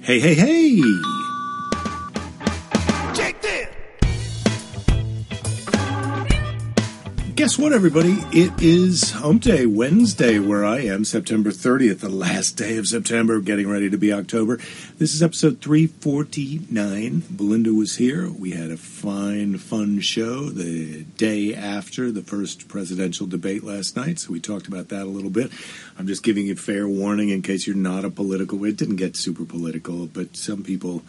Hey, hey, hey! Guess what, everybody? It is Hump Day, Wednesday, where I am, September 30th, the last day of September, getting ready to be October. This is episode 349. Belinda was here. We had a fine, fun show the day after the first presidential debate last night, so we talked about that a little bit. I'm just giving you fair warning in case you're not a political. It didn't get super political, but some people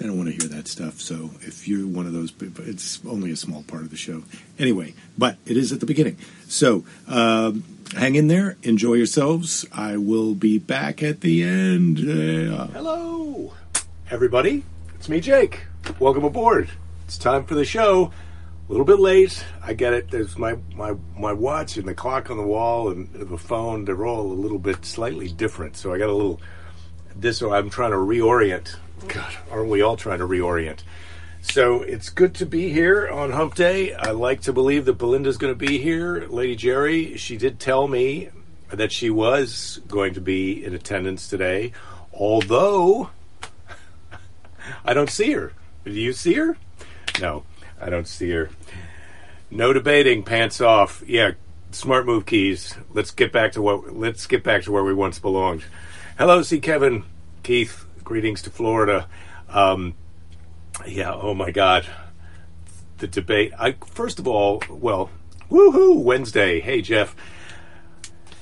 I don't want to hear that stuff. So if you're one of those people, it's only a small part of the show. Anyway, but it is at the beginning. So um, hang in there. Enjoy yourselves. I will be back at the end. Uh, Hello, everybody. It's me, Jake. Welcome aboard. It's time for the show. A little bit late. I get it. There's my, my, my watch and the clock on the wall and the phone. They're all a little bit slightly different. So I got a little this. I'm trying to reorient. God, aren't we all trying to reorient? So it's good to be here on Hump Day. I like to believe that Belinda's going to be here. Lady Jerry, she did tell me that she was going to be in attendance today, although I don't see her. Do you see her? No, I don't see her. No debating, pants off. Yeah, smart move keys. Let's get back to what let's get back to where we once belonged. Hello, see Kevin, Keith, greetings to Florida. Um, yeah, oh my God, the debate. I first of all, well, woohoo, Wednesday. Hey Jeff,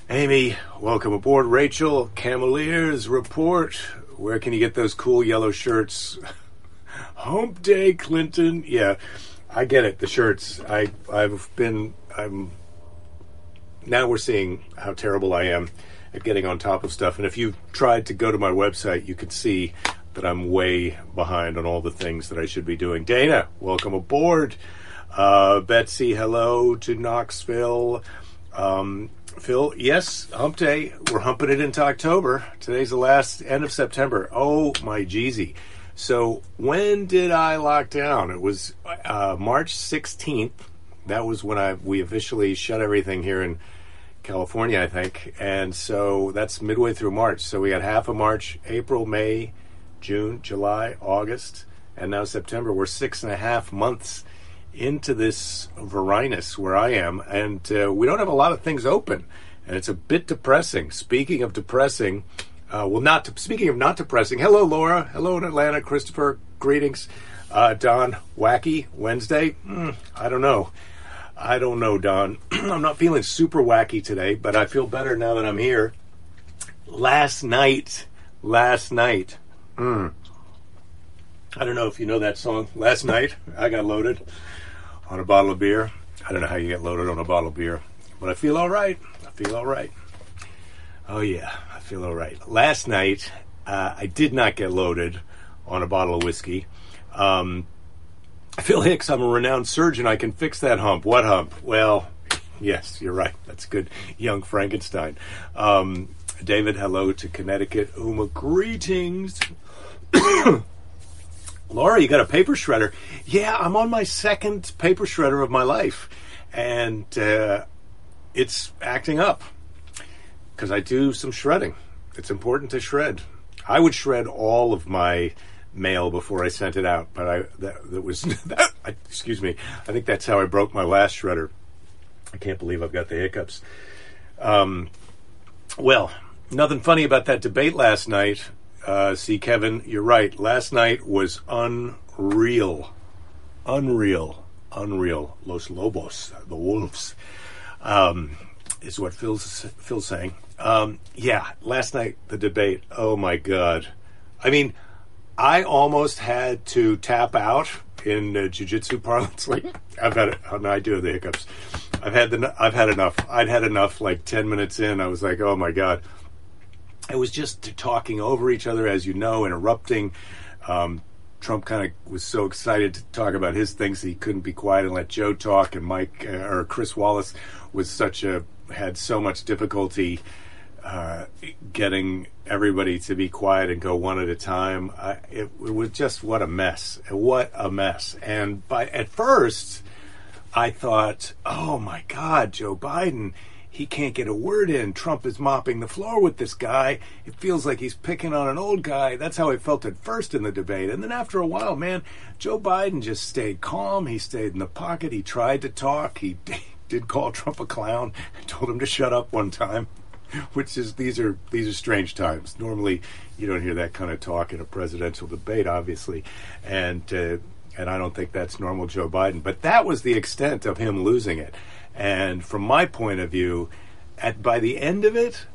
Amy, welcome aboard. Rachel, Cameliers report. Where can you get those cool yellow shirts? Hump Day, Clinton. Yeah, I get it. The shirts. I I've been. I'm. Now we're seeing how terrible I am at getting on top of stuff. And if you've tried to go to my website, you can see that I'm way behind on all the things that I should be doing. Dana, welcome aboard. Uh, Betsy, hello to Knoxville. Um, Phil, yes, hump day. We're humping it into October. Today's the last end of September. Oh my Jeezy. So when did I lock down? It was uh, March 16th. That was when I we officially shut everything here in California, I think. And so that's midway through March. So we had half of March, April, May, June, July, August, and now September. We're six and a half months into this Varinus where I am, and uh, we don't have a lot of things open, and it's a bit depressing. Speaking of depressing, uh, well, not speaking of not depressing. Hello, Laura. Hello in Atlanta, Christopher. Greetings, uh, Don. Wacky Wednesday. Mm, I don't know. I don't know, Don. I'm not feeling super wacky today, but I feel better now that I'm here. Last night, last night. Mm, I don't know if you know that song. Last night, I got loaded on a bottle of beer. I don't know how you get loaded on a bottle of beer, but I feel all right. I feel all right. Oh, yeah, I feel all right. Last night, uh, I did not get loaded on a bottle of whiskey. Um, Phil Hicks, I'm a renowned surgeon. I can fix that hump. What hump? Well, yes, you're right. That's good. Young Frankenstein. Um, David, hello to Connecticut. Uma, greetings. Laura, you got a paper shredder. Yeah, I'm on my second paper shredder of my life. And uh, it's acting up because I do some shredding. It's important to shred. I would shred all of my mail before I sent it out, but I that, that was that, excuse me. I think that's how I broke my last shredder. I can't believe I've got the hiccups. Um, well, nothing funny about that debate last night. Uh, see, Kevin, you're right. Last night was unreal, unreal, unreal. Los Lobos, the wolves, um, is what Phil's Phil's saying. Um, yeah, last night the debate. Oh my God! I mean, I almost had to tap out in uh, jujitsu parlance. Like I've had, it, oh, no, I do have the hiccups. I've had the, I've had enough. I'd had enough. Like ten minutes in, I was like, oh my god. It was just talking over each other, as you know, interrupting. Um, Trump kind of was so excited to talk about his things he couldn't be quiet and let Joe talk. And Mike uh, or Chris Wallace was such a had so much difficulty uh, getting everybody to be quiet and go one at a time. I, it, it, was just what a mess. What a mess. And by at first, I thought, oh my God, Joe Biden, he can't get a word in. Trump is mopping the floor with this guy. It feels like he's picking on an old guy. That's how I felt at first in the debate. And then after a while, man, Joe Biden just stayed calm. He stayed in the pocket. He tried to talk. He did call Trump a clown. And told him to shut up one time. Which is these are these are strange times. Normally, you don't hear that kind of talk in a presidential debate, obviously, and uh, and I don't think that's normal Joe Biden. But that was the extent of him losing it. And from my point of view, at by the end of it,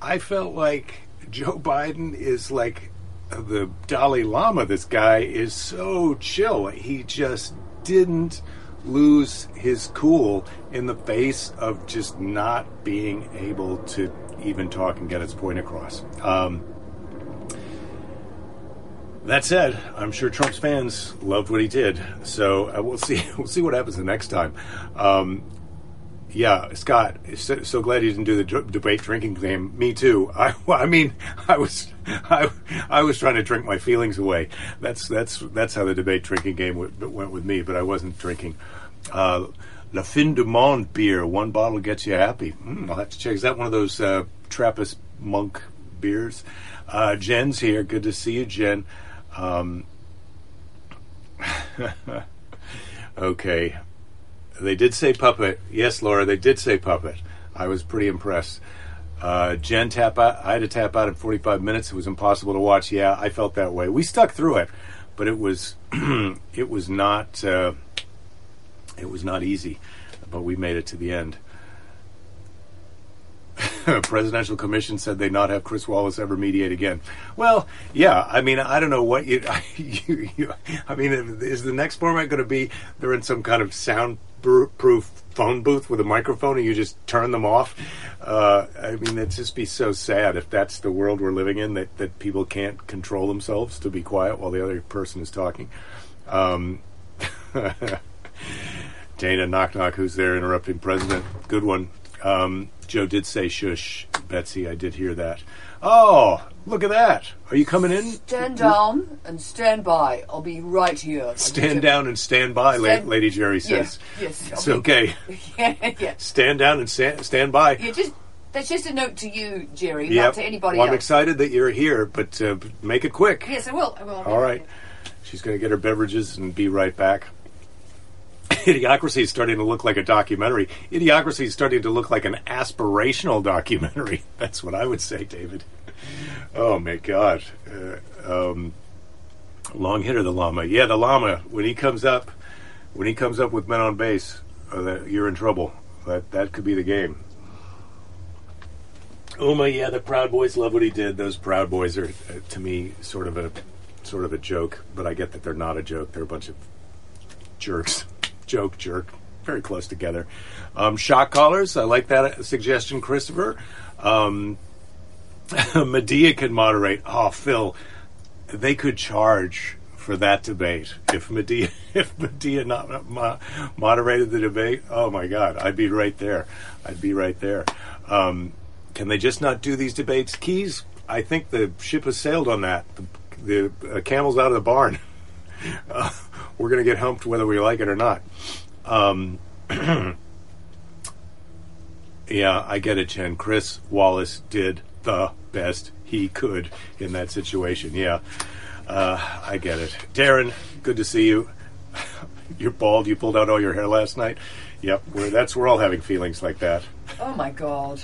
I felt like Joe Biden is like the Dalai Lama. This guy is so chill. He just didn't lose his cool in the face of just not being able to even talk and get his point across. Um, that said, I'm sure Trump's fans loved what he did, so uh, we'll see. We'll see what happens the next time. Um, yeah, Scott, so, so, glad you didn't do the debate drinking game. Me too. I, I mean, I was, I, I, was trying to drink my feelings away. That's that's that's how the debate drinking game w- went with me. But I wasn't drinking. Uh, La Fin du Monde beer, one bottle gets you happy. Mm, I'll have to check. Is that one of those uh, Trappist monk beers? Uh, Jen's here. Good to see you, Jen. Um, okay. They did say puppet. Yes, Laura, they did say puppet. I was pretty impressed. Uh, Jen tap out. I had to tap out in 45 minutes. It was impossible to watch. Yeah, I felt that way. We stuck through it, but it was it was not uh, it was not easy. But we made it to the end. presidential commission said they not have Chris Wallace ever mediate again. Well, yeah, I mean, I don't know what you, you, you I mean, is the next format going to be they're in some kind of soundproof phone booth with a microphone and you just turn them off? Uh, I mean, it'd just be so sad if that's the world we're living in that, that people can't control themselves to be quiet while the other person is talking. Um, Dana Knock Knock, who's there interrupting President. Good one. Um, Joe did say shush, Betsy. I did hear that. Oh, look at that. Are you coming in? Stand down and stand by. I'll be right here. Stand down and stand by, stand, Lady Jerry says. Yes, yes. It's okay. yeah, yeah. Stand down and stand, stand by. Yeah, just that's just a note to you, Jerry, yep. not to anybody well, else. I'm excited that you're here, but uh, make it quick. Yes, I will. I will. All right. She's going to get her beverages and be right back. Idiocracy is starting to look like a documentary. Idiocracy is starting to look like an aspirational documentary. That's what I would say, David. Oh my God. Uh, um, long hitter, the llama. Yeah, the llama. When he comes up, when he comes up with men on base, uh, you're in trouble. That that could be the game. Uma, yeah, the Proud Boys love what he did. Those Proud Boys are, uh, to me, sort of a sort of a joke. But I get that they're not a joke. They're a bunch of jerks joke jerk. Very close together. Um, shot callers, I like that suggestion, Christopher. Um, Madea can moderate. Oh, Phil, they could charge for that debate if Madea if Madea not mo- moderated the debate. Oh my God, I'd be right there. I'd be right there. Um, can they just not do these debates? Keys, I think the ship has sailed on that. The, the uh, camel's out of the barn. Uh, we're going to get humped whether we like it or not. Um, yeah, I get it, Jen. Chris Wallace did the best he could in that situation. Yeah, uh, I get it. Darren, good to see you. You're bald. You pulled out all your hair last night. Yep, we're, that's we're all having feelings like that. Oh my god!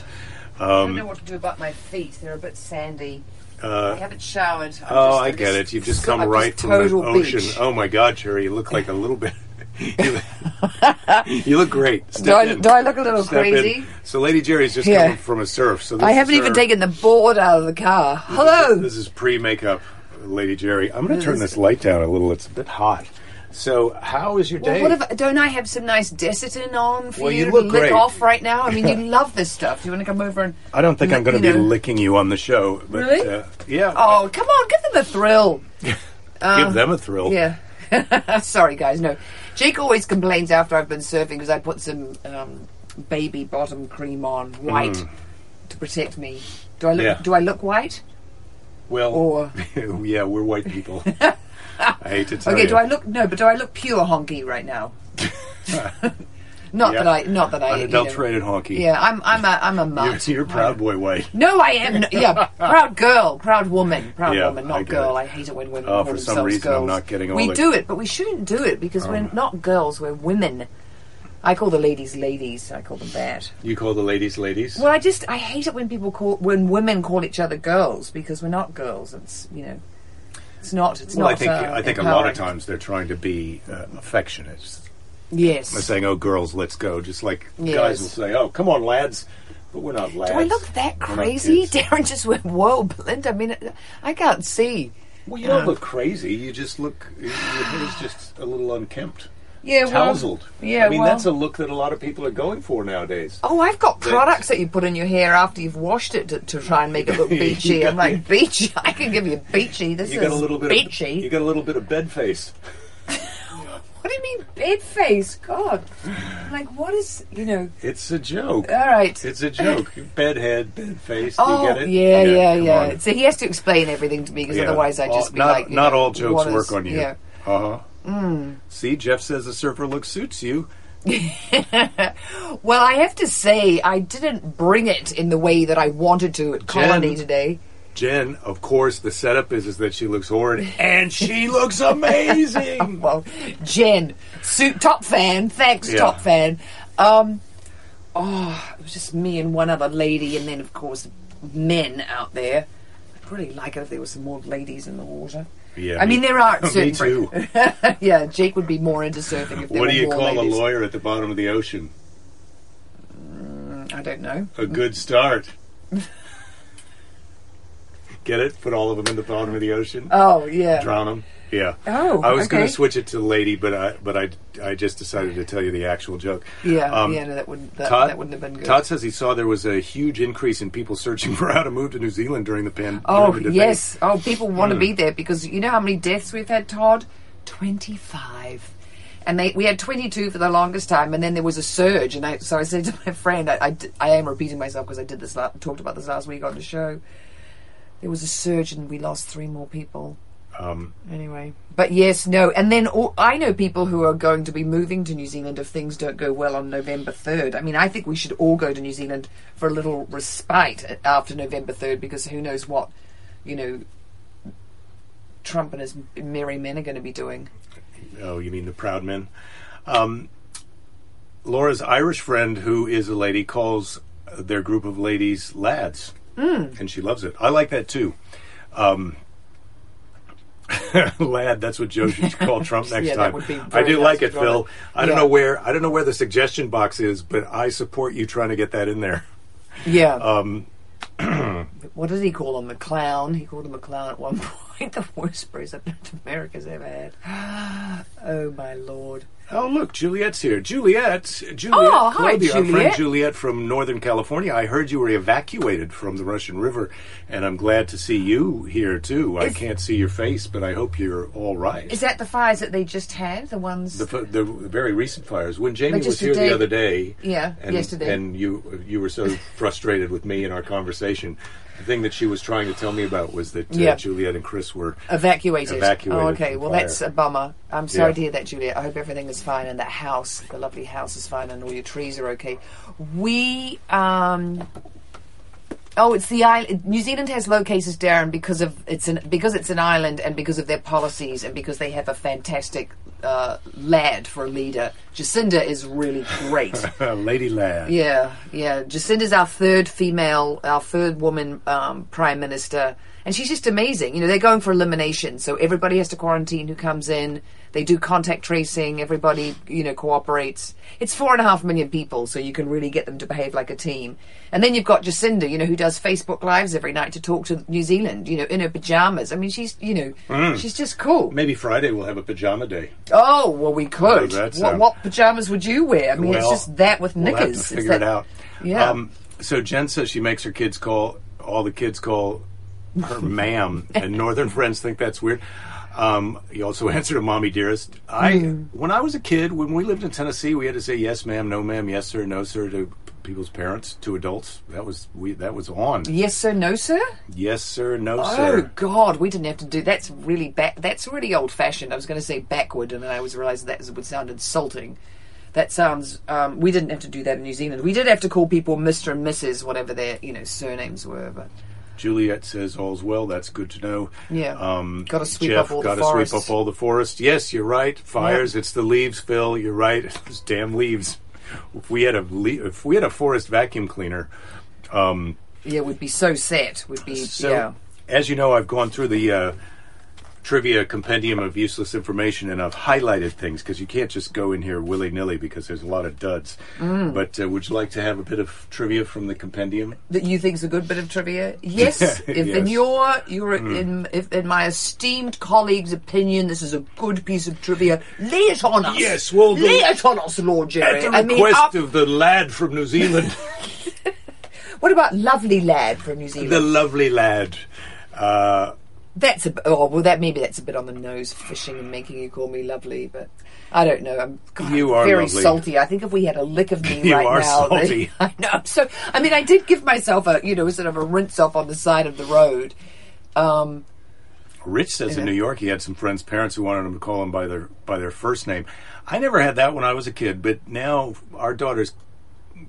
Um, I don't know what to do about my feet. They're a bit sandy. Uh, I haven't showered. I'm oh, just, I I'm get just, it. You've just so, come I'm right just from the ocean. beach. Oh my God, Cherry, you look like a little bit. you, look great. Step Do I, do I look a little Step in. crazy? So, Lady Jerry's just Yeah. coming from a surf. So this I haven't even her- taken the board out of the car. this is- Hello. This is pre-makeup, Lady Jerry. I'm going to turn this light down a little. It's a bit hot. So, how is your Well, day? what if, don't I have some nice Desitin on for Well, you, you to lick great. off right now? I mean, you love this stuff. Do you want to come over and? I don't think I'm going to be know- licking you on the show. But, Really? Uh, yeah. Oh, come on, give them a thrill. give them a thrill. Yeah. Sorry, guys. No, Jake always complains after I've been surfing because I put some um, baby bottom cream on white to protect me. Do I look? Mm. Yeah. Do I look white? Well, Or- yeah, we're white people. I hate to tell Okay. you. Do I look? No, but do I look pure honky right now? Not Yeah. that I, not that I, you know- Unadulterated honky. yeah, I'm, I'm a, I'm a You're, mutt. you're proud boy white. No, I am. Yeah, proud girl, proud woman, proud Yeah, woman, I not get girl. it. I hate it when women Oh, call for some themselves reason, I'm girls. not getting all we the- do it, but we shouldn't do it because we're Um. not girls. We're women. I call the ladies ladies. I call them bad. You call the ladies ladies? Well, I just I hate it when people call when women call each other girls because we're not girls. It's you know, it's not. It's Well, not. I think uh, I think a lot of times they're trying to be uh, affectionate. Yes. They're saying, "Oh, girls, let's go." Just like Yes. guys will say, "Oh, come on, lads," but we're not lads. Do I look that crazy? Darren just went, "Whoa, Belinda!" I mean, I can't see. Well, you don't look crazy. You just look. Your hair's just a little unkempt, Yeah, well, tousled. yeah, I mean well- that's a look that a lot of people are going for nowadays. Oh, I've got products that you put in your hair after you've washed it to, to try and make it look beachy. I'm like, beachy? I can give you beachy. This You is got a little bit. beachy. Of, you got a little bit of bed face. what do you mean bed face? God. Like, what is, you know, It's a joke. all right. It's a joke. bed head, bed face. Oh, Do you get it? yeah, yeah, come yeah. on. So he has to explain everything to me because Yeah. otherwise just All- be not, like, you not know, all jokes what is- work on you. Yeah. Uh huh. See, Jeff says the surfer look suits you. Well, I have to say, I didn't bring it in the way that I wanted to at Colony today. Jen, of course, the setup is is that she looks horrid, and she looks amazing. Well, Jen, suit top fan. Thanks, Yeah. top fan. Um, oh, it was just me and one other lady, and then of course men out there. I'd really like it if there were some more ladies in the water. Yeah, I mean, there are me too. yeah, Jake would be more into surfing if there What were do you more call ladies. a lawyer at the bottom of the ocean? Mm, I don't know. A good start. Get it? Put all of them in the bottom of the ocean. Oh yeah. Drown them. Yeah. Oh, I was going to switch it to lady, but I but I I just decided to tell you the actual joke. Yeah, Um, yeah, no, that wouldn't that, Todd, that wouldn't have been good. Todd says he saw there was a huge increase in people searching for how to move to New Zealand during the pandemic. Oh the yes. Oh, people want to Hmm. be there because you know how many deaths we've had, Todd? Twenty-five. And they, we had 22 for the longest time, and then there was a surge. And I, so I said to my friend, I, I, I am repeating myself because I did this, la- talked about this last week on the show. There was a surge, and we lost three more people. Um, Anyway, but yes, no, and then all, I know people who are going to be moving to New Zealand if things don't go well on November third. I mean, I think we should all go to New Zealand for a little respite after November third because who knows what, you know, Trump and his merry men are going to be doing. oh, you mean the proud men? Um, Laura's Irish friend, who is a lady, calls their group of ladies lads, Hmm. and she loves it. I like that too. Um, lad, that's what Joe should call Trump next Yeah, time. I do nice like it, Phil. it. I don't Yeah. know where I don't know where the suggestion box is, but I support you trying to get that in there. Yeah. Um, what does he call him? A clown? He called him a clown at one point. the worst president America's ever had. oh my lord. Oh, look, Juliet's here. Juliet, Juliet, Oh, hi, Claudia, our friend Juliet. Juliet from Northern California. I heard you were evacuated from the Russian River, and I'm glad to see you here too. I can't see your face, but I hope you're all right. Is that the fires that they just had? The ones? the, f- the very recent fires. When Jamie was here day- the other day, Yeah, and, yesterday. and you you were so frustrated with me in our conversation. The thing that she was trying to tell me about was that uh, Yeah. Juliet and Chris were Evacuated. Evacuated Oh, okay. Well, fire. that's a bummer. I'm sorry Yeah. to hear that, Juliet. I hope everything is fine and that house, the lovely house, is fine and all your trees are okay. We, um, oh, it's the island. New Zealand has low cases, Darren, because of it's an because it's an island and because of their policies and because they have a fantastic uh, lad for a leader. Jacinda is really great. Lady Lad. Yeah, yeah. Jacinda's our third female, our third woman um, prime minister, and she's just amazing. You know, they're going for elimination, so everybody has to quarantine who comes in. They do contact tracing. Everybody, you know, cooperates. It's four and a half million people, so you can really get them to behave like a team. And then you've got Jacinda, you know, who does Facebook lives every night to talk to New Zealand. You know, in her pajamas. I mean, she's, you know, Mm. she's just cool. Maybe Friday we'll have a pajama day. Oh well, we could. What, sound? what pajamas would you wear? I mean, it's just that with We'll knickers. have to figure that- it out. Yeah. Um, so Jen says she makes her kids call all the kids call her ma'am, and Northern friends think that's weird. Um, you also answer to mommy dearest. I Hmm. when I was a kid, when we lived in Tennessee, we had to say yes ma'am, no ma'am, yes sir, no sir to people's parents, to adults. That was we that was on. Yes sir, no sir. Yes sir, no Oh sir. Oh god, we didn't have to do. That's really back. That's really old fashioned. I was going to say backward, and then I was realised that would sound insulting. That sounds. Um, we didn't have to do that in New Zealand. We did have to call people Mister and Mrs. whatever their you know surnames were. But Juliet says all's well. That's good to know. Yeah. Um, Gotta sweep Jeff, up all the gotta forest. sweep up all the forest. Yes, you're right. Fires. It's the leaves, Phil. You're right. Those damn leaves. If we had a le- if we had a forest vacuum cleaner, um, yeah, we'd be so set. We'd be so yeah. as you know, I've gone through the uh, trivia compendium of useless information, and I've highlighted things because you can't just go in here willy nilly because there's a lot of duds. Mm. But uh, would you like to have a bit of trivia from the compendium? That you think's a good bit of trivia? Yes. if in Yes. Hmm. your your in if in my esteemed colleague's opinion, this is a good piece of trivia. Lay it on us. Yes, well, the- lay it on us, Lord Jerry. At the I mean, request up- of the lad from New Zealand. what about lovely lad from New Zealand? the lovely lad. Uh, That's a oh well that maybe that's a bit on the nose, fishing and making you call me lovely, but I don't know. I'm God, You I'm are very lovely. salty. I think if we had a lick of me You right are now, they- salty. I know. So I mean, I did give myself a you know sort of a rinse off on the side of the road. Um, Rich says in New York he had some friends' parents who wanted him to call him by their by their first name. I never had that when I was a kid, but now our daughter's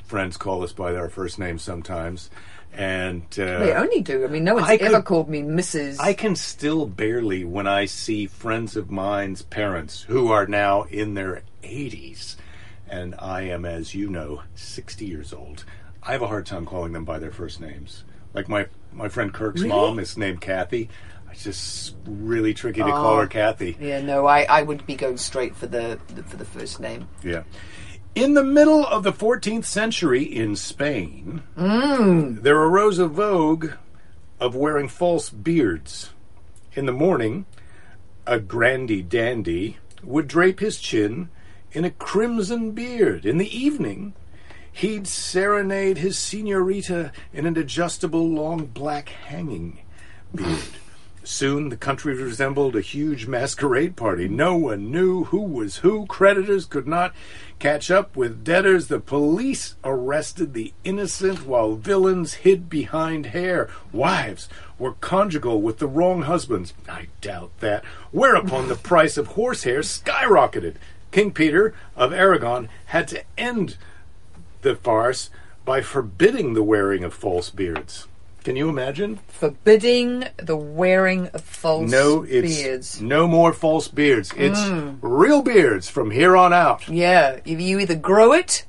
friends call us by our first name sometimes, and uh, they only do. I mean, no one's I ever could- called me Mrs. I can still barely when I see friends of mine's parents who are now in their 80s, and I am, as you know, 60 years old. I have a hard time calling them by their first names. Like my my friend Kirk's Really? mom is named Kathy. It's just really tricky to call Oh. her Kathy. yeah, no, I, I would be going straight for the, the for the first name. Yeah. In the middle of the 14th century in Spain, there arose a vogue of wearing false beards. In the morning, a grandee dandy would drape his chin in a crimson beard. In the evening, he'd serenade his senorita in an adjustable long black hanging beard. Soon the country resembled a huge masquerade party. No one knew who was who. Creditors could not catch up with debtors. The police arrested the innocent while villains hid behind hair. Wives were conjugal with the wrong husbands. I doubt that. Whereupon the price of horsehair skyrocketed. King Peter of Aragon had to end the farce by forbidding the wearing of false beards. Can you imagine? Forbidding the wearing of false No, it's beards. no more false beards. It's hmm. real beards from here on out. Yeah, you either grow it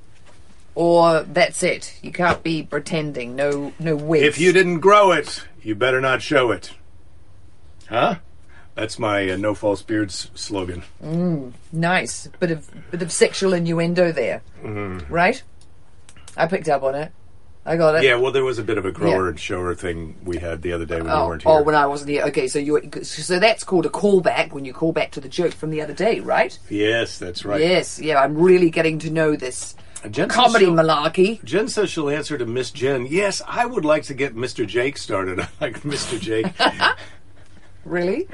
or that's it. You can't be pretending. No, no wigs. If you didn't grow it, you better not show it. Huh? That's my uh, no false beards slogan. Hmm, nice bit of bit of sexual innuendo there, mm-hmm. right? I picked up on it. I got it. Yeah, well, there was a bit of a grower Yeah. and shower thing we had the other day when you Oh, weren't here. oh, when I wasn't here. Okay, so you so that's called a callback when you call back to the joke from the other day, right? yes, that's right. Yes, yeah. I'm really getting to know this Jen says comedy she'll- malarkey. Jen says she'll answer to Miss Jen. Yes, I would like to get Mr. Jake started. I like Mr. Jake. Really?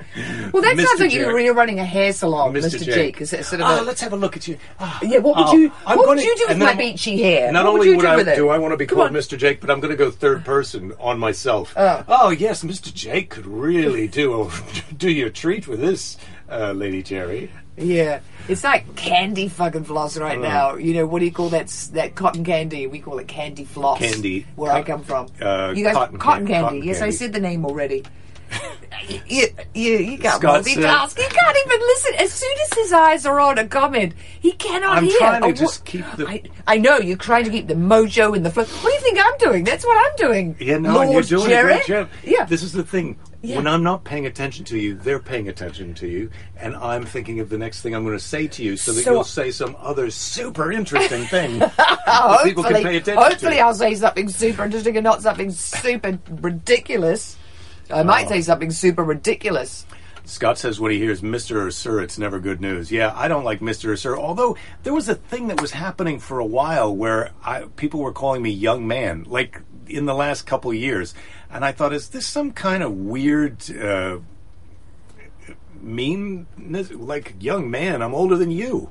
Well, that Mr. sounds like you're, you're running a hair salon, Mr. Mr. Jake. Jake. Is it sort of oh, a, let's have a look at you. Ah, Yeah, what would oh, you I'm what would gonna- you do with and then my I'm- beachy hair? Not what would only you would do I with it? do I want to be Come called on. Mr. Jake, but I'm going to go third person on myself. Oh. oh yes, Mr. Jake could really do a, do your treat with this, uh, Lady Jerry. Yeah, it's like candy fucking floss right now. You know what do you call that? s- That cotton candy? We call it candy floss. Candy. where I come from. uh, you guys, cotton cotton, can- candy. cotton yes, I candy. said the name already. You, you, you can't Scott said- multitask. You can't even listen. As soon as his eyes are on a comment, he cannot I'm hear. trying to just keep the- I, I know you're trying to keep the mojo in the flow. What do you think I'm doing? That's what I'm doing. Yeah, no, Lord you're doing Jerry. a great job. Yeah. This is the thing. Yeah. When I'm not paying attention to you, they're paying attention to you, and I'm thinking of the next thing I'm going to say to you, so that So- you'll say some other super interesting thing that people can hopefully, pay attention hopefully. I'll say something super interesting and not something super ridiculous. I might Oh. say something super ridiculous. Scott says when he hears Mr. or Sir, it's never good news. Yeah, I don't like Mr. or Sir. Although there was a thing that was happening for a while where I, people were calling me young man, like in the last couple of years. And I thought, is this some kind of weird uh, mean? Like, young man, I'm older than you.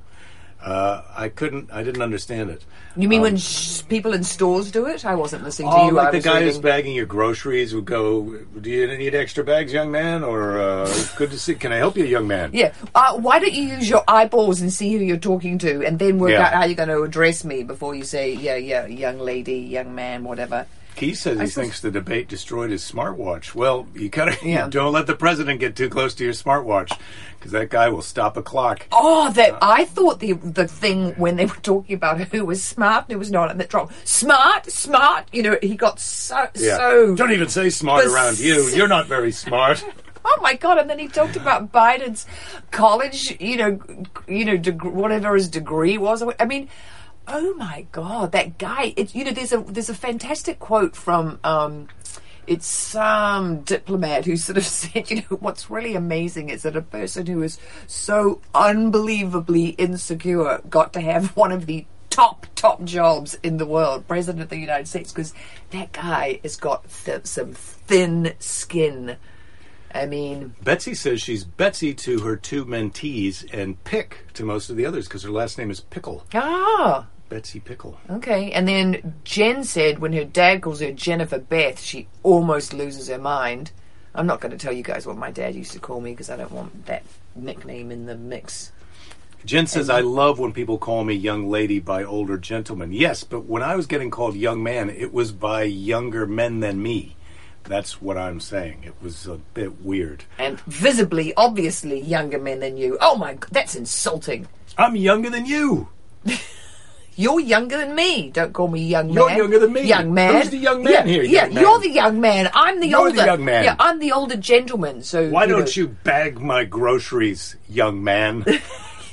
Uh, I couldn't. I didn't understand it. You mean when sh- people in stores do it? I wasn't listening to Oh, you. like the guy who's bagging your groceries would go, "Do you need extra bags, young man?" Or uh, "Good to see. Can I help you, young man?" Yeah. Uh, why don't you use your eyeballs and see who you're talking to, and then work Yeah. out how you're going to address me before you say, yeah, yeah, young lady, young man, whatever. Keith says he thinks the debate destroyed his smartwatch. Well, you gotta Yeah. don't let the president get too close to your smartwatch because that guy will stop a clock. Oh, that I thought the the thing when they were talking about who was smart and who was not, and that Trump smart, smart. You know, he got so Yeah. so. don't even say smart Bes- around you. You're not very smart. Oh my god! And then he talked about Biden's college, you know, you know, deg- whatever his degree was. I mean, oh my god, that guy! It, you know, there's a there's a fantastic quote from. Um, it's some diplomat who sort of said, you know, what's really amazing is that a person who is so unbelievably insecure got to have one of the top, top jobs in the world, President of the United States, because that guy has got th- some thin skin. I mean, Betsy says she's Betsy to her two mentees and Pick to most of the others because her last name is Pickle. ah, Betsy Pickle. okay. And then Jen said when her dad calls her Jennifer Beth, she almost loses her mind. I'm not going to tell you guys what my dad used to call me because I don't want that nickname in the mix. Jen says, I love when people call me young lady by older gentlemen. Yes, but when I was getting called young man, it was by younger men than me. That's what I'm saying. It was a bit weird. And visibly, obviously, younger men than you. Oh my, god, that's insulting. I'm younger than you. You're younger than me. Don't call me young man. You're younger than me. Young man. Who's the young man yeah, here, Yeah, man? you're the young man. I'm the You're older the young man. Yeah, I'm the older gentleman. So Why know. don't you bag my groceries, young man?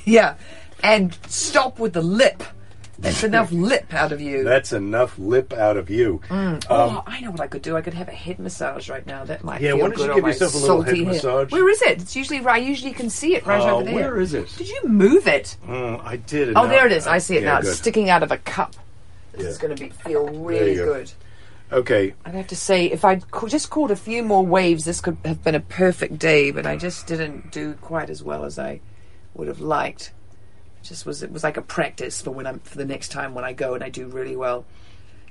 Yeah, and stop with the lip. That's enough lip out of you. That's enough lip out of you. oh, I know what I could do. I could have a head massage right now. That might Yeah, feel why don't good you give yourself a little salty head massage? Where is it? It's usually I usually can see it right Uh, over there. where is it? Did you move it? Mm, I did. Oh, there it is. I see it Yeah, now. good. It's sticking out of a cup. This Yeah. is going to be feel really go. good. Okay. I'd have to say, if I'd ca- just caught a few more waves, this could have been a perfect day. But I just didn't do quite as well as I would have liked. Just was it was like a practice for when I'm for the next time when I go and I do really well.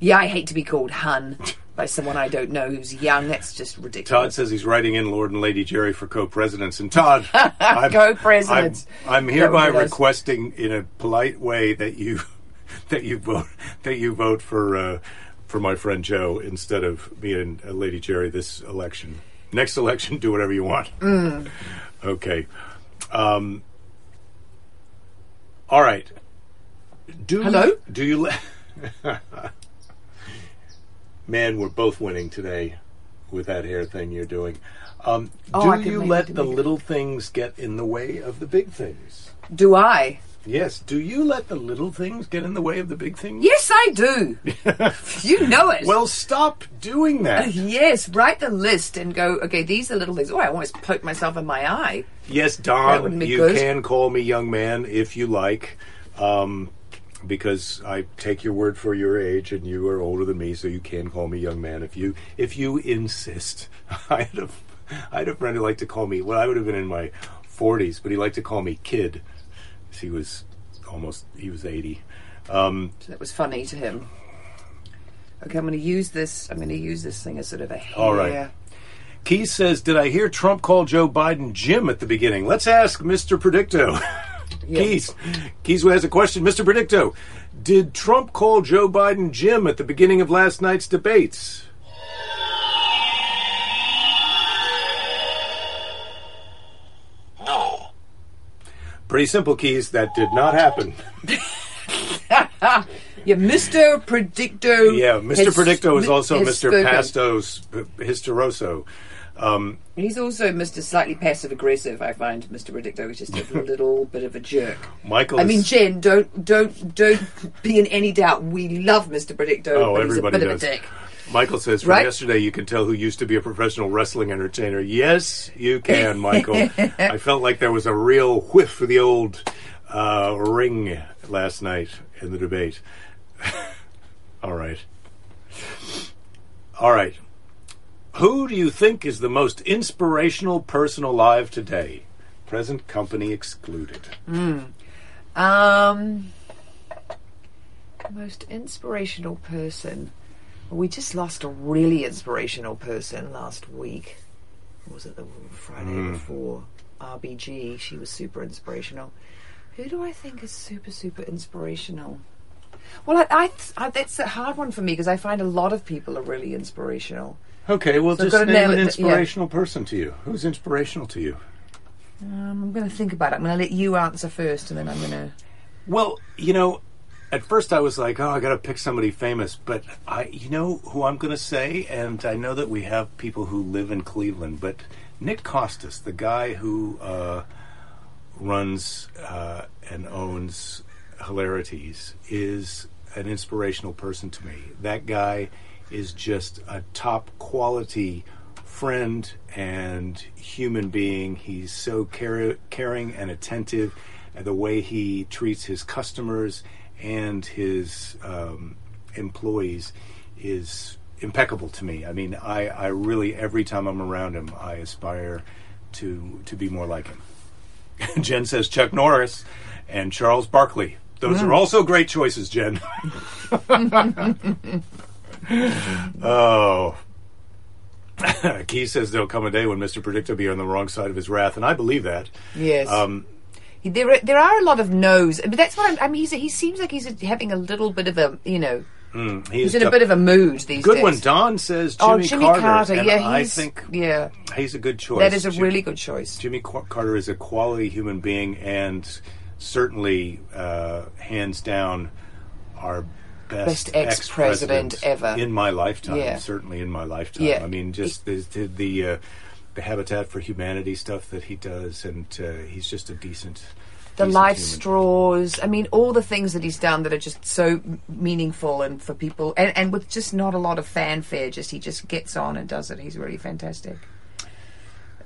Yeah, I hate to be called hun by someone I don't know who's young. That's just ridiculous. Todd says he's writing in Lord and Lady Jerry for co-presidents. And Todd, I'm, Co-presidents. I'm, I'm hereby would be nice. requesting, in a polite way, that you that you vote that you vote for uh, for my friend Joe instead of me and uh, Lady Jerry this election. Next election, do whatever you want. Mm. Okay. Um, all right. Do Hello? Do you let? Man, we're both winning today with that hair thing you're doing. Um, Oh, do you let the it. little things get in the way of the big things? Do I? Yes. Do you let the little things get in the way of the big things? Yes, I do. you know it. Well, stop doing that. yes, write the list and go. Okay, these are little things. Oh, I almost poked myself in my eye. Yes, Don, you good. can call me young man if you like, um, because I take your word for your age, and you are older than me, so you can call me young man if you if you insist. I had a I had a friend who liked to call me. Well, I would have been in my forties, but he liked to call me kid. He was almost he was eighty. Um, that was funny to him. Okay, I'm going to use this. I'm going to use this thing as sort of a hair. All right. Keith says, "Did I hear Trump call Joe Biden Jim at the beginning?" Let's ask Mr. Predicto. Keith, Keith has a question. Mr. Predicto, did Trump call Joe Biden Jim at the beginning of last night's debates? Pretty simple, Keys. That did not happen. Yeah, Mr. Predicto. Yeah, Mr. has- Predicto is also has Mr. spoken. Pastos Hysteroso. Um, He's also Mr. Slightly passive aggressive. I find Mr. Predicto is just a little bit of a jerk. Michael. I mean, Jen, don't don't don't be in any doubt. We love Mr. Predicto, Oh, but he's a everybody bit does. of a dick. Michael says from Right? yesterday you can tell who used to be a professional wrestling entertainer. Yes, you can, Michael. I felt like there was a real whiff of the old uh, ring last night in the debate. All right. All right. Who do you think is the most inspirational person alive today? Present company excluded. Um, most inspirational person. We just lost a really inspirational person last week. Or was it the Friday before? RBG. She was super inspirational. Who do I think is super, super inspirational? Well, I, I, I that's a hard one for me because I find a lot of people are really inspirational. Okay, well, So just name an it, yeah. inspirational person to you. Who's inspirational to you? Um, I'm going to think about it. I'm going to let you answer first, and then I'm going to. Well, you know, at first I was like, oh, I got to pick somebody famous, but I, you know, who I'm going to say, and I know that we have people who live in Cleveland, but Nick Kostis, the guy who uh, runs uh, and owns Hilarities, is an inspirational person to me. That guy is just a top quality friend and human being. He's so caring and attentive. And the way he treats his customers and his um, employees is impeccable to me. I mean, I, I really every time I'm around him, I aspire to to be more like him. Jen says Chuck Norris and Charles Barkley. Those are also great choices, Jen. oh. Key says there'll come a day when Mr. Predict will be on the wrong side of his wrath, and I believe that. Yes. Um, there, are, there are a lot of no's, but that's what I'm, I mean. He's, he seems like he's having a little bit of a, you know, he he's in a bit of a mood these good days. one. Don says Jimmy, oh, Jimmy Carter. Carter. yeah, I think yeah, he's a good choice. that is a Jim- really good choice. Jimmy Qu- Carter is a quality human being, and certainly, uh, hands down, our best, Best ex-president ever. in my lifetime. Yeah. Certainly in my lifetime. Yeah. I mean, just the the the, uh, the Habitat for Humanity stuff that he does, and uh, he's just a decent. The decent life human. straws. I mean, all the things that he's done that are just so meaningful and for people, and, and with just not a lot of fanfare. Just he just gets on and does it. He's really fantastic.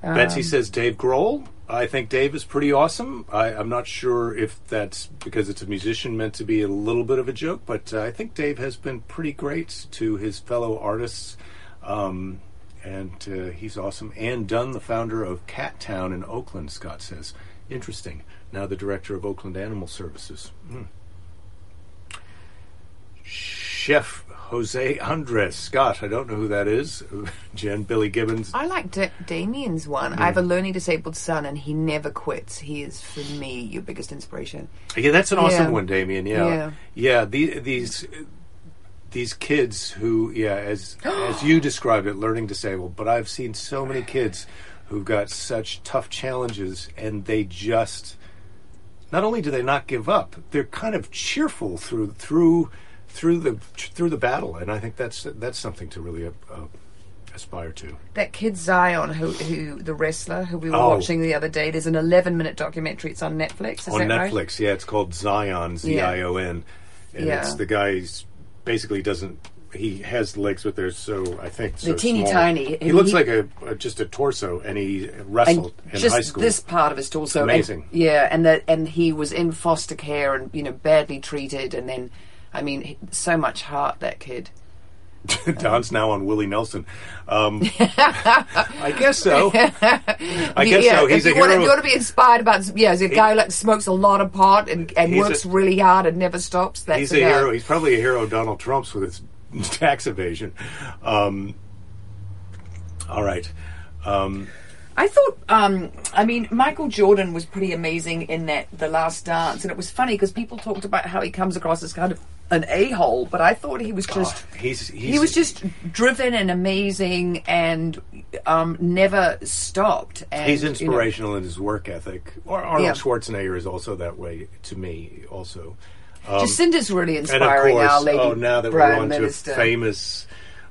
Betsy says Dave Grohl. I think Dave is pretty awesome. I, I'm not sure if that's because it's a musician meant to be a little bit of a joke, but uh, I think Dave has been pretty great to his fellow artists. Um, and uh, he's awesome. Ann Dunn, the founder of Cat Town in Oakland, Scott says. Interesting. Now the director of Oakland Animal Services. Hmm. Chef Jose Andres. Scott, I don't know who that is. Jen, Billy Gibbons. I like da- Damien's one. I have a learning disabled son, and he never quits. He is for me your biggest inspiration. Yeah, that's an awesome Yeah. one, Damien. Yeah, Yeah. yeah. the, these these kids who, yeah, as as you described it, learning disabled. But I've seen so many kids who've got such tough challenges, and they just not only do they not give up, they're kind of cheerful through through through the through the battle, and I think that's that's something to really uh, uh, aspire to. That kid Zion, who, who the wrestler, who we were Oh. watching the other day. There's an 11 minute documentary. It's on Netflix. On that right? Netflix. Yeah, it's called Zion, Z I O N, and Yeah. it's the guy's basically doesn't. He has legs, but they're so I think so They're teeny small. tiny. He looks like a, a just a torso, and he wrestled in just high school. this part of his torso, and- amazing. yeah, and that and he was in foster care and you know badly treated, and then I mean he- so much heart that kid. Don's now on Willie Nelson. Um, I guess so. I guess yeah, so. He's if a you want, hero. to, you want to be inspired about yeah, he's a guy who like smokes a lot of pot and, and works a- really hard and never stops. That's He's a guy. hero. He's probably a hero. of Donald Trump's with his tax evasion. Um, all right. Um, I thought, um, I mean, Michael Jordan was pretty amazing in that The Last Dance, and it was funny because people talked about how he comes across as kind of an a hole, but I thought he was just. he's, he's he was just driven and amazing and um, never stopped. And, He's you know, inspirational in his work ethic. Arnold Yeah. Schwarzenegger is also that way to me. Also, um, Jacinda's really inspiring. course, our lady oh, now that Prime we're on Minister. to famous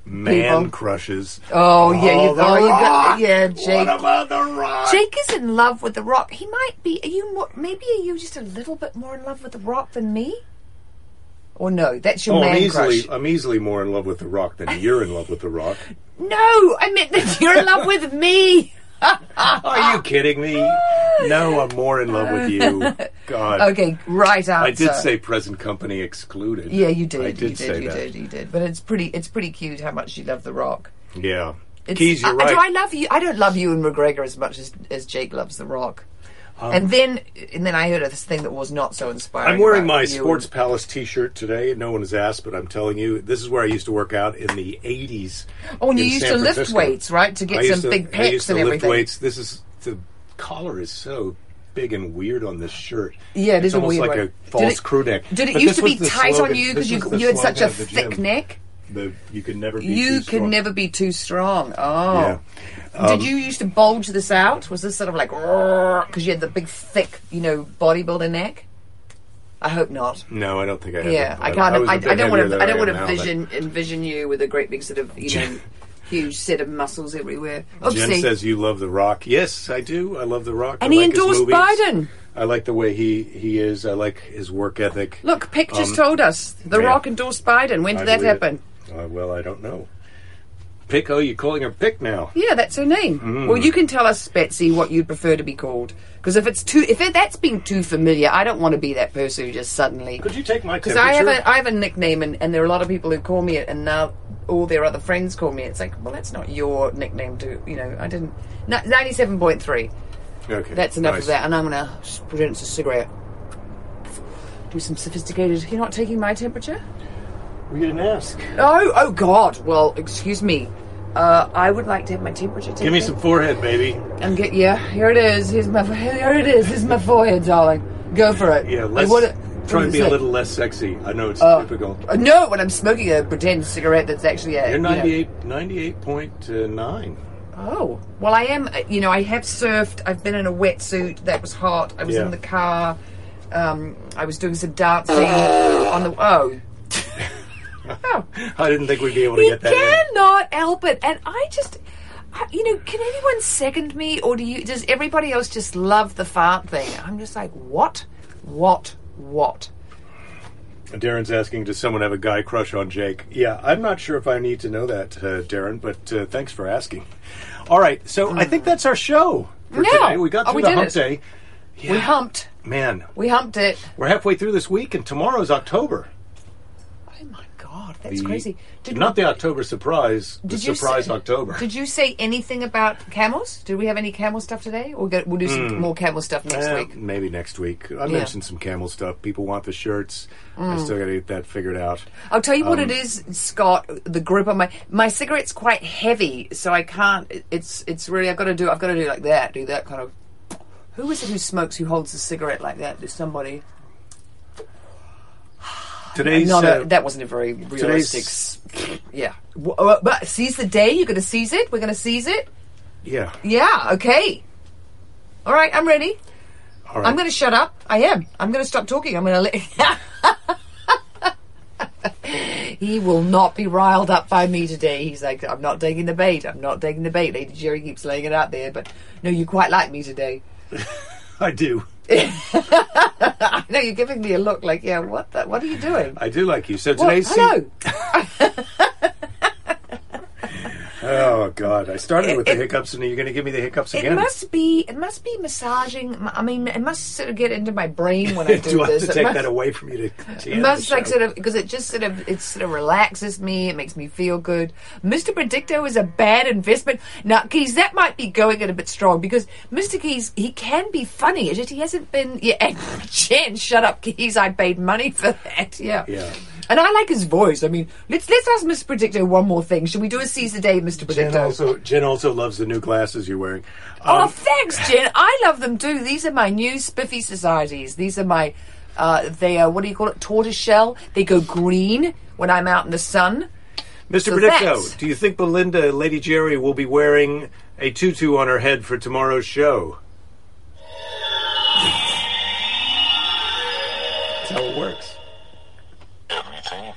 man People. crushes. Oh, yeah, you- oh, you got- Rock! yeah, Jake. What about the Rock? Jake is in love with The Rock. He might be. Are you more? Maybe are you just a little bit more in love with The Rock than me? Or no? That's your Oh, I'm man easily, crush. I'm easily more in love with the Rock than you're in love with the Rock. No, I meant that you're in love with me. Are you kidding me? No, I'm more in love with you. God. Okay, right answer. I did say present company excluded. Yeah, you did. I you did did. say you that. did. You did. But it's pretty. It's pretty cute how much you love The Rock. Yeah. It's, Keys, you're I, right. Do I love you? I don't love you and McGregor as much as as Jake loves The Rock. Um, and then, and then I heard of this thing that was not so inspiring. I'm wearing my Sports and- Palace T-shirt today. No one has asked, but I'm telling you, this is where I used to work out in the '80s. Oh, and you used San to lift Francisco. weights, right, to get I some to- big I used pecs to and lift everything. weights. This is the collar is so big and weird on this shirt. Yeah, it it's is a weird like one. a false Did it- crew neck. Did it But used to be tight on you because you you had such a thick neck? The, you could never be You too could strong. never be too strong. Oh. Yeah. Um, Did you used to bulge this out? Was this sort of like because you had the big, thick, you know, bodybuilder neck? I hope not. No, I don't think I have. Yeah. I can't. I, bit I don't want to. I don't want to vision envision you with a great big sort of you know huge set of muscles everywhere. Jen says you love The Rock. Yes, I do. I love The Rock. and I he like endorsed. Biden. I like the way he, he is. I like his work ethic. Look, Pick just Um, told us The yeah. Rock endorsed Biden. When I did that believe it. Uh, well, I don't know. Pick? Oh, you're calling her Pick now? Yeah, that's her name. Mm. Well, you can tell us, Betsy, what you'd prefer to be called. Because if it's too, if it, that's being too familiar, I don't want to be that person who just suddenly. Could you take my Because temperature? I have a, I have a nickname, and, and there are a lot of people who call me it, and now all their other friends call me. it. It's like, well, that's not your nickname, to you know. I didn't. Ninety-seven point three. okay, That's enough nice. of that, and I'm gonna produce a cigarette. Do some sophisticated. You're not taking my temperature. We didn't ask. Oh, oh God. Well, excuse me. Uh, I would like to have my temperature taken. Give me some forehead, baby. And get yeah. Here it is. Here's my here it is. Here's my forehead, darling. Go for it. Yeah, Like, let's what- try and be a little less sexy. I know it's Uh, typical. uh, no, when I'm smoking a pretend cigarette that's actually a. You're you know- 98, 98.9. Oh well, I am. uh, You know, I have surfed. I've been in a wetsuit. That was hot. I was Yeah. in the car. Um, I was doing some dancing on the. Oh. Oh. I didn't think we'd be able to He get that in. cannot help it, and I just. I- You know, can anyone second me, or do you? Does everybody else just love the fart thing? I'm just like, what, what, what? Darren's asking, does someone have a guy crush on Jake? Yeah, I'm not sure if I need to know that, uh, Darren, but uh, thanks for asking. All right, so I think that's our show for No. today. We got Oh, through we the did hump it. day. We Yeah, humped. Man, We humped it. we're halfway through this week, and tomorrow's October. God, that's The- crazy. not the October surprise, the Did you surprise say- October. Did you say anything about camels? Did we have any camel stuff today? We'll get, we'll do some more camel stuff next Eh, week. Maybe next week. I mentioned some camel stuff. People want the shirts. Mm. I still got to get that figured out. I'll tell you what Um, it is, Scott. The grip on my my cigarette's quite heavy, so I can't. It's it's really I've got to do. I've got to do like that. Do that kind of. Who is it who smokes? Who holds a cigarette like that? There's somebody. Today's Not uh, a, that wasn't a very realistic. Yeah, W- uh, but seize the day. You're going to seize it. We're going to seize it. yeah. Yeah. Okay. All right. I'm ready. All right. I'm going to shut up. I am. I'm going to stop talking. I'm going to let. he will not be riled up by me today. He's like, I'm not taking the bait. I'm not taking the bait. Lady Jerry keeps laying it out there, but no, you quite like me today. I do. I know you're giving me a look like, yeah, what? The, what are you doing? I do like you. So Well, today's hello. Oh God! I started with It- the hiccups, and you're going to give me the hiccups again. It must be. It must be massaging. I mean, it must sort of get into my brain when I do, do I have this. to It take must- that away from you to? to It must like sort of because it just sort of it sort of relaxes me. It makes me feel good. Mr. Predicto is a bad investment. Now, Keys, that might be going it a bit strong because Mr. Keys he can be funny. It's just he hasn't been. Yeah, and Jen, shut up, Keys. I paid money for that. Yeah. Yeah. And I like his voice. I mean, let's let's ask Mr. Predicto one more thing. Should we do a Caesar Day, Mr. Jen Predicto? also Jen also loves the new glasses you're wearing. Oh, Um, thanks, Jen. I love them too. These are my new spiffy societies. These are my, uh, they are, what do you call it, tortoise shell. They go green when I'm out in the sun. Mr. so Predicto, that's- do you think Belinda, Lady Jerry, will be wearing a tutu on her head for tomorrow's show? That's how it works.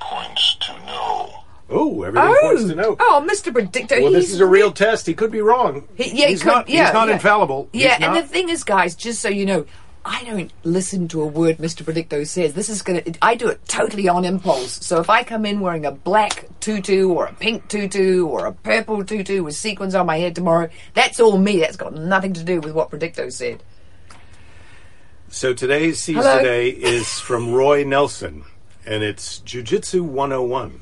Everything points to no. Oh, everything points to no. oh, Mr. Predictor. Well, this he's is a real test. He could be wrong. He, yeah, he he's could, not. yeah, he's not yeah. infallible. Yeah, He's and not- the thing is, guys, just so you know, I don't listen to a word Mr. Predicto says. This is gonna. I do it totally on impulse. So if I come in wearing a black tutu or a pink tutu or a purple tutu with sequins on my head tomorrow, that's all me. That's got nothing to do with what Predicto said. So today's Seize Hello. the Day is from Roy Nelson, and it's Jiu-Jitsu 101.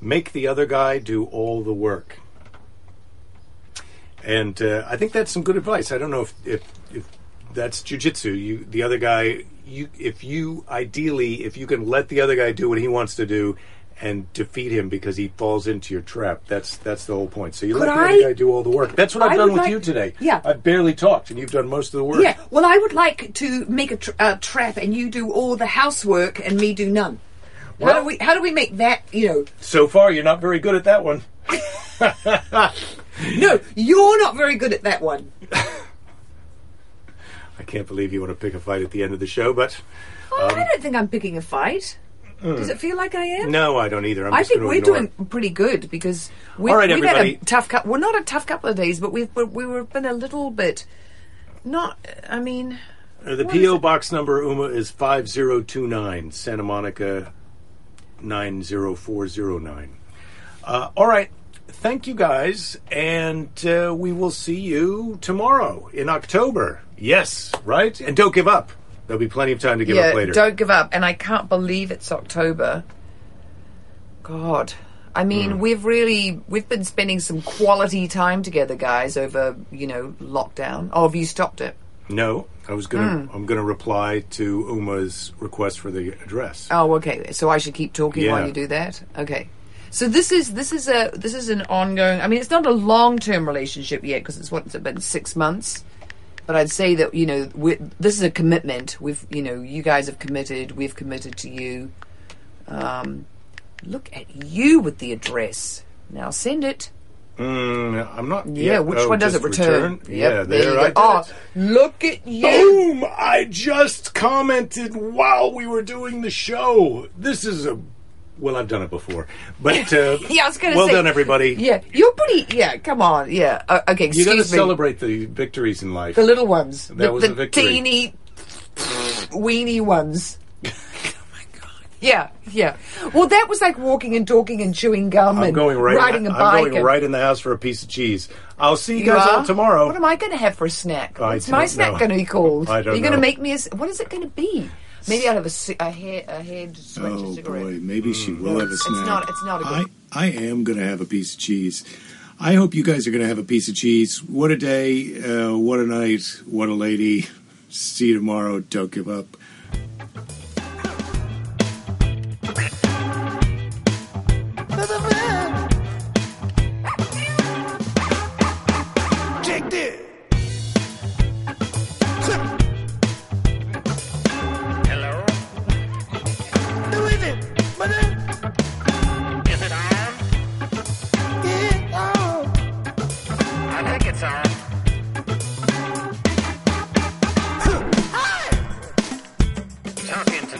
Make the other guy do all the work. And uh, I think that's some good advice. I don't know if, if, if that's jujitsu. You the other guy. You if you ideally if you can let the other guy do what he wants to do. And defeat him because he falls into your trap. That's that's the whole point. So you Could let the I- other guy do all the work. That's what I've I done would with like- you today. Yeah. I've barely talked, and you've done most of the work. Yeah, well, I would like to make a, tr- a trap and you do all the housework and me do none. how Well- do we how do we make that? You know, So far, you're not very good at that one. no, you're not very good at that one. I can't believe you want to pick a fight at the end of the show, but Oh, I um, don't think I'm picking a fight. Does it feel like I am? no, I don't either. I'm I think we're doing it. pretty good because we've, All right, we've had a tough couple. We're well, not a tough couple of days, but we've but we were been a little bit. Not, I mean, Uh, the PO box number Uma is five zero two nine Santa Monica nine zero four zero nine. Uh, all right, thank you guys, and uh, we will see you tomorrow in October. Yes, right, and don't give up. There'll be plenty of time to give yeah, up later. don't give up. And I can't believe it's October. God. I mean, Hmm. we've really we've been spending some quality time together, guys, over you know lockdown. Oh, have you stopped it? No, I was gonna. Hmm. I'm gonna reply to Uma's request for the address. Oh, okay. So I should keep talking Yeah. while you do that. Okay. So this is this is a this is an ongoing. I mean, it's not a long term relationship yet because it's what it's been six months. But I'd say that you know this is a commitment. We've you know you guys have committed. We've committed to you. Um, look at you with the address. Now send it. Mm, I'm not. Yeah, which oh, one does it return? Yeah, Yep, there. you I Oh, look at you. Boom! I just commented while we were doing the show. This is a. Well, I've done it before, but uh, Yeah, I was going to well say. done, everybody. Yeah, you're pretty. Yeah, come on. Yeah. Uh, okay, you excuse got to celebrate the victories in life. The little ones. That the was the a victory. teeny, weeny ones. Yeah, yeah. Well, that was like walking and talking and chewing gum I'm and going right. riding a I'm bike. going and- right in the house for a piece of cheese. I'll see you, You guys all are? tomorrow. What am I going to have for a snack? I What's my snack going to be called? I don't Are you going to make me a? What is it going to be? Maybe I'll have a, ci- a hair a hair switch Oh a cigarette. boy, maybe she will have a it's not- it's not a I good- I am going to have a piece of cheese. I hope you guys are going to have a piece of cheese. What a day! Uh, what a night! What a lady! See you tomorrow. Don't give up.